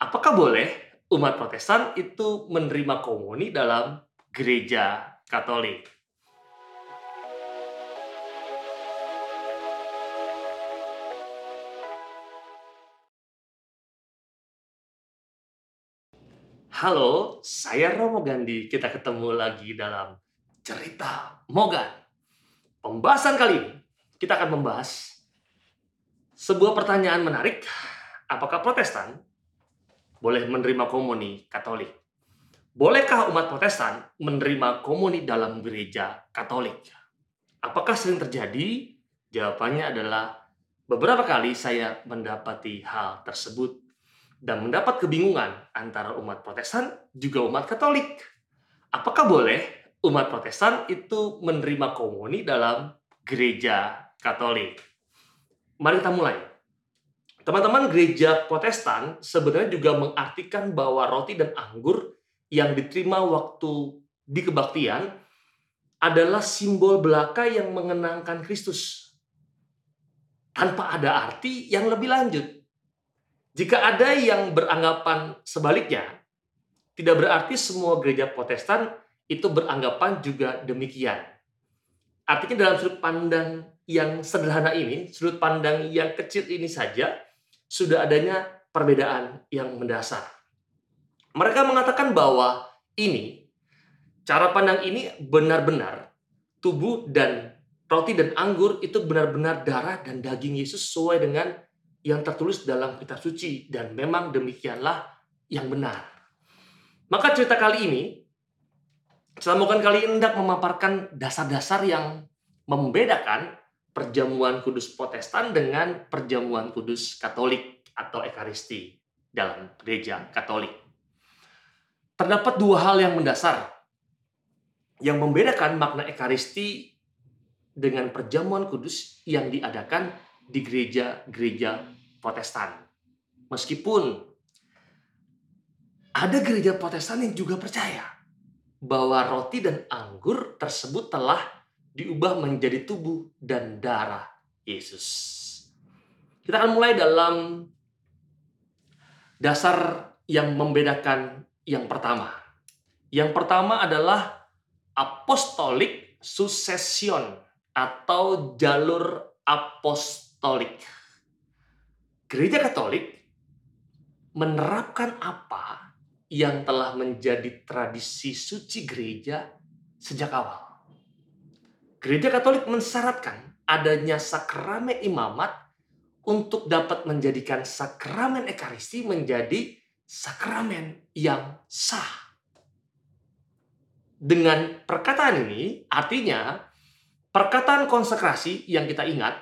Apakah boleh umat Protestan itu menerima komuni dalam gereja Katolik? Halo, saya Romo Gandhi. Kita ketemu lagi dalam cerita Mogan. Pembahasan kali ini kita akan membahas sebuah pertanyaan menarik. Apakah Protestan boleh menerima komuni Katolik? Bolehkah umat Protestan menerima komuni dalam gereja Katolik? Apakah sering terjadi? Jawabannya adalah beberapa kali saya mendapati hal tersebut dan mendapat kebingungan antara umat Protestan juga umat Katolik. Apakah boleh umat Protestan itu menerima komuni dalam gereja Katolik? Mari kita mulai. Teman-teman, gereja Protestan sebenarnya juga mengartikan bahwa roti dan anggur yang diterima waktu di kebaktian adalah simbol belaka yang mengenangkan Kristus. Tanpa ada arti yang lebih lanjut. Jika ada yang beranggapan sebaliknya, tidak berarti semua gereja Protestan itu beranggapan juga demikian. Artinya dalam sudut pandang yang sederhana ini, sudut pandang yang kecil ini saja, sudah adanya perbedaan yang mendasar. Mereka mengatakan bahwa ini, cara pandang ini benar-benar tubuh dan roti dan anggur itu benar-benar darah dan daging Yesus sesuai dengan yang tertulis dalam kitab suci dan memang demikianlah yang benar. Maka cerita kali ini Selamukan kali ini hendak memaparkan dasar-dasar yang membedakan perjamuan kudus protestan dengan perjamuan kudus katolik atau ekaristi dalam gereja katolik. Terdapat dua hal yang mendasar yang membedakan makna ekaristi dengan perjamuan kudus yang diadakan di gereja-gereja Protestan. Meskipun ada gereja Protestan yang juga percaya bahwa roti dan anggur tersebut telah diubah menjadi tubuh dan darah Yesus. Kita akan mulai dalam dasar yang membedakan yang pertama. Yang pertama adalah apostolic succession atau jalur apostolik. Gereja Katolik menerapkan apa yang telah menjadi tradisi suci gereja sejak awal. Gereja Katolik mensyaratkan adanya sakramen imamat untuk dapat menjadikan sakramen ekaristi menjadi sakramen yang sah. Dengan perkataan ini artinya perkataan konsekrasi yang kita ingat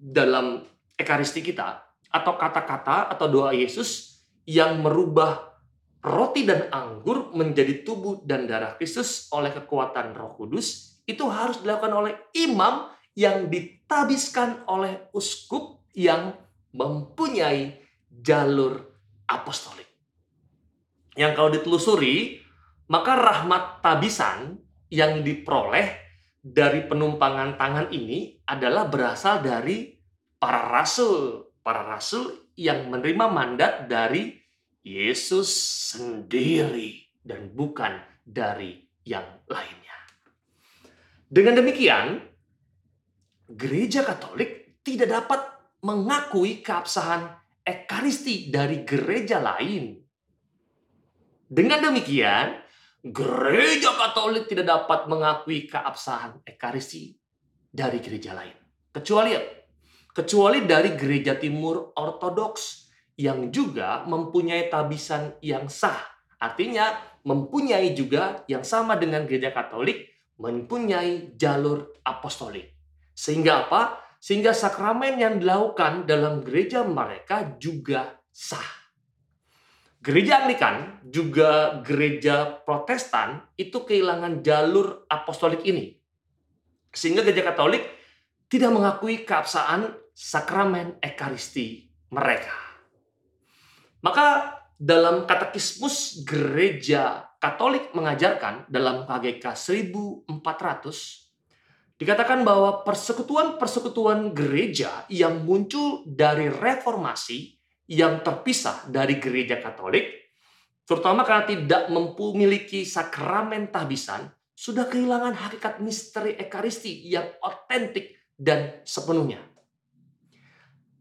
dalam ekaristi kita atau kata-kata atau doa Yesus yang merubah roti dan anggur menjadi tubuh dan darah Kristus oleh kekuatan Roh Kudus itu harus dilakukan oleh imam yang ditabiskan oleh uskup yang mempunyai jalur apostolik. Yang kalau ditelusuri, maka rahmat tabisan yang diperoleh dari penumpangan tangan ini adalah berasal dari para rasul para rasul yang menerima mandat dari Yesus sendiri dan bukan dari yang lainnya. Dengan demikian, gereja Katolik tidak dapat mengakui keabsahan ekaristi dari gereja lain. Dengan demikian, gereja Katolik tidak dapat mengakui keabsahan ekaristi dari gereja lain. Kecuali kecuali dari gereja timur ortodoks yang juga mempunyai tabisan yang sah. Artinya mempunyai juga yang sama dengan gereja katolik, mempunyai jalur apostolik. Sehingga apa? Sehingga sakramen yang dilakukan dalam gereja mereka juga sah. Gereja Anglikan juga gereja Protestan itu kehilangan jalur apostolik ini. Sehingga gereja Katolik tidak mengakui keabsahan sakramen ekaristi mereka. Maka dalam katekismus gereja Katolik mengajarkan dalam KGK 1400 dikatakan bahwa persekutuan-persekutuan gereja yang muncul dari reformasi yang terpisah dari gereja Katolik, terutama karena tidak memiliki sakramen tahbisan, sudah kehilangan hakikat misteri ekaristi yang otentik dan sepenuhnya.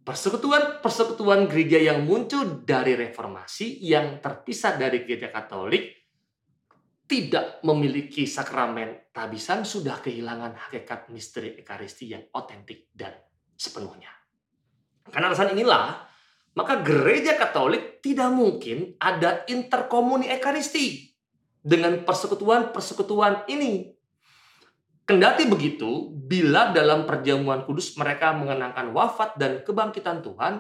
Persekutuan-persekutuan gereja yang muncul dari reformasi yang terpisah dari gereja Katolik tidak memiliki sakramen tahbisan sudah kehilangan hakikat misteri ekaristi yang otentik dan sepenuhnya. Karena alasan inilah, maka gereja Katolik tidak mungkin ada interkomuni ekaristi dengan persekutuan-persekutuan ini. Kendati begitu, bila dalam perjamuan kudus mereka mengenangkan wafat dan kebangkitan Tuhan,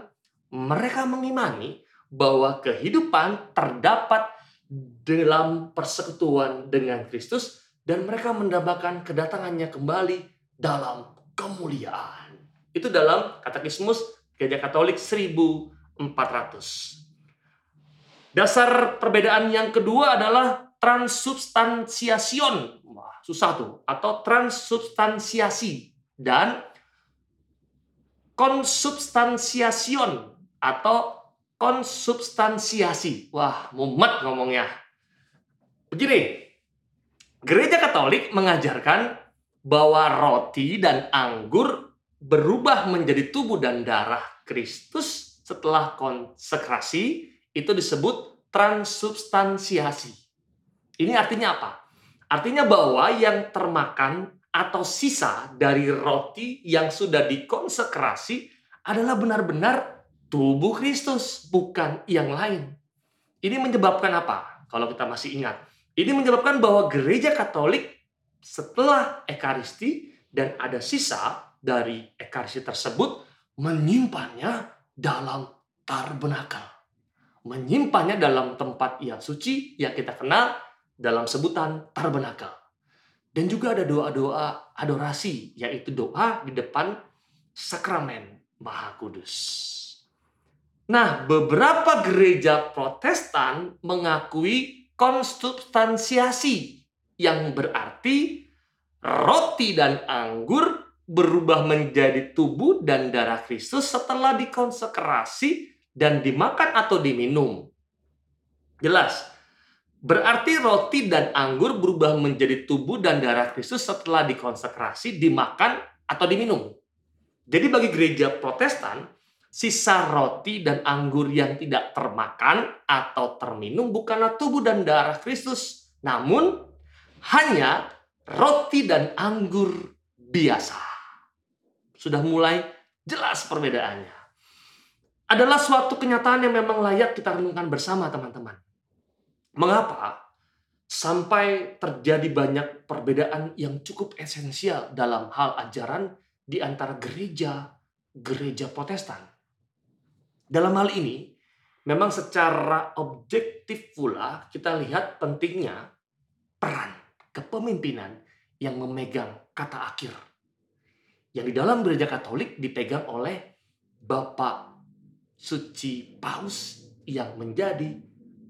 mereka mengimani bahwa kehidupan terdapat dalam persekutuan dengan Kristus dan mereka mendapatkan kedatangannya kembali dalam kemuliaan. Itu dalam katekismus Gereja Katolik 1400. Dasar perbedaan yang kedua adalah transubstansiasion. Wah, susah tuh. Atau transubstansiasi dan konsubstansiasion atau konsubstansiasi. Wah, mumet ngomongnya. Begini, gereja Katolik mengajarkan bahwa roti dan anggur berubah menjadi tubuh dan darah Kristus setelah konsekrasi itu disebut transubstansiasi. Ini artinya apa? Artinya bahwa yang termakan atau sisa dari roti yang sudah dikonsekrasi adalah benar-benar tubuh Kristus, bukan yang lain. Ini menyebabkan apa? Kalau kita masih ingat, ini menyebabkan bahwa gereja Katolik setelah Ekaristi dan ada sisa dari ekarsi tersebut menyimpannya dalam tabernakel. Menyimpannya dalam tempat yang suci yang kita kenal dalam sebutan tabernakel. Dan juga ada doa-doa adorasi, yaitu doa di depan sakramen Maha Kudus. Nah, beberapa gereja Protestan mengakui konsubstansiasi yang berarti roti dan anggur berubah menjadi tubuh dan darah Kristus setelah dikonsekrasi dan dimakan atau diminum. Jelas, berarti roti dan anggur berubah menjadi tubuh dan darah Kristus setelah dikonsekrasi, dimakan, atau diminum. Jadi bagi gereja protestan, sisa roti dan anggur yang tidak termakan atau terminum bukanlah tubuh dan darah Kristus, namun hanya roti dan anggur biasa sudah mulai jelas perbedaannya. Adalah suatu kenyataan yang memang layak kita renungkan bersama teman-teman. Mengapa sampai terjadi banyak perbedaan yang cukup esensial dalam hal ajaran di antara gereja-gereja Protestan? Dalam hal ini, memang secara objektif pula kita lihat pentingnya peran kepemimpinan yang memegang kata akhir yang di dalam gereja Katolik dipegang oleh Bapak Suci Paus yang menjadi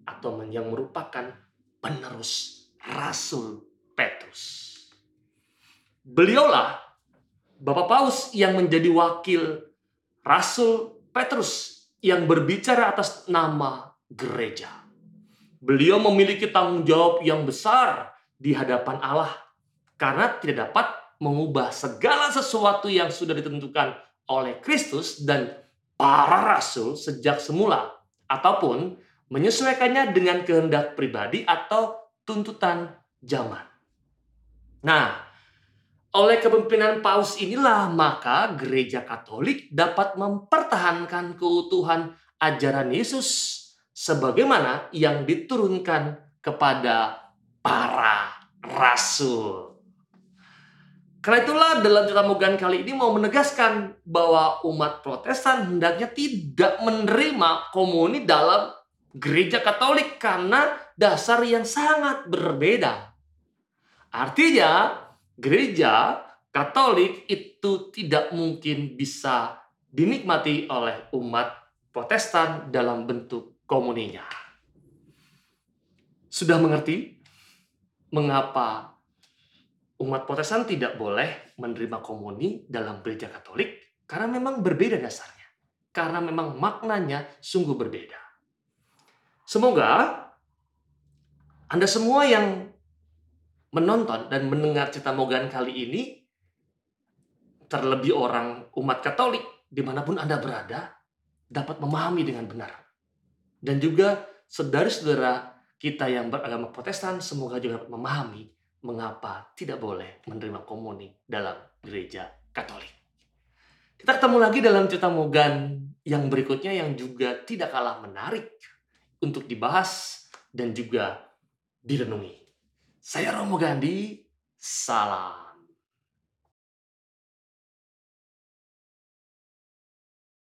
atau yang merupakan penerus Rasul Petrus. Beliaulah Bapak Paus yang menjadi wakil Rasul Petrus yang berbicara atas nama gereja. Beliau memiliki tanggung jawab yang besar di hadapan Allah karena tidak dapat mengubah segala sesuatu yang sudah ditentukan oleh Kristus dan para rasul sejak semula ataupun menyesuaikannya dengan kehendak pribadi atau tuntutan zaman. Nah, oleh kepemimpinan Paus inilah maka gereja Katolik dapat mempertahankan keutuhan ajaran Yesus sebagaimana yang diturunkan kepada para rasul. Karena itulah dalam cerita Mogan kali ini mau menegaskan bahwa umat protestan hendaknya tidak menerima komuni dalam gereja katolik karena dasar yang sangat berbeda. Artinya gereja katolik itu tidak mungkin bisa dinikmati oleh umat protestan dalam bentuk komuninya. Sudah mengerti mengapa umat Protestan tidak boleh menerima komuni dalam gereja Katolik karena memang berbeda dasarnya. karena memang maknanya sungguh berbeda. Semoga Anda semua yang menonton dan mendengar cerita Mogan kali ini, terlebih orang umat Katolik di mana pun Anda berada, dapat memahami dengan benar. Dan juga saudara-saudara kita yang beragama Protestan semoga juga dapat memahami mengapa tidak boleh menerima komuni dalam gereja Katolik. Kita ketemu lagi dalam cerita Mogan yang berikutnya yang juga tidak kalah menarik untuk dibahas dan juga direnungi. Saya Romo Gandhi, salam.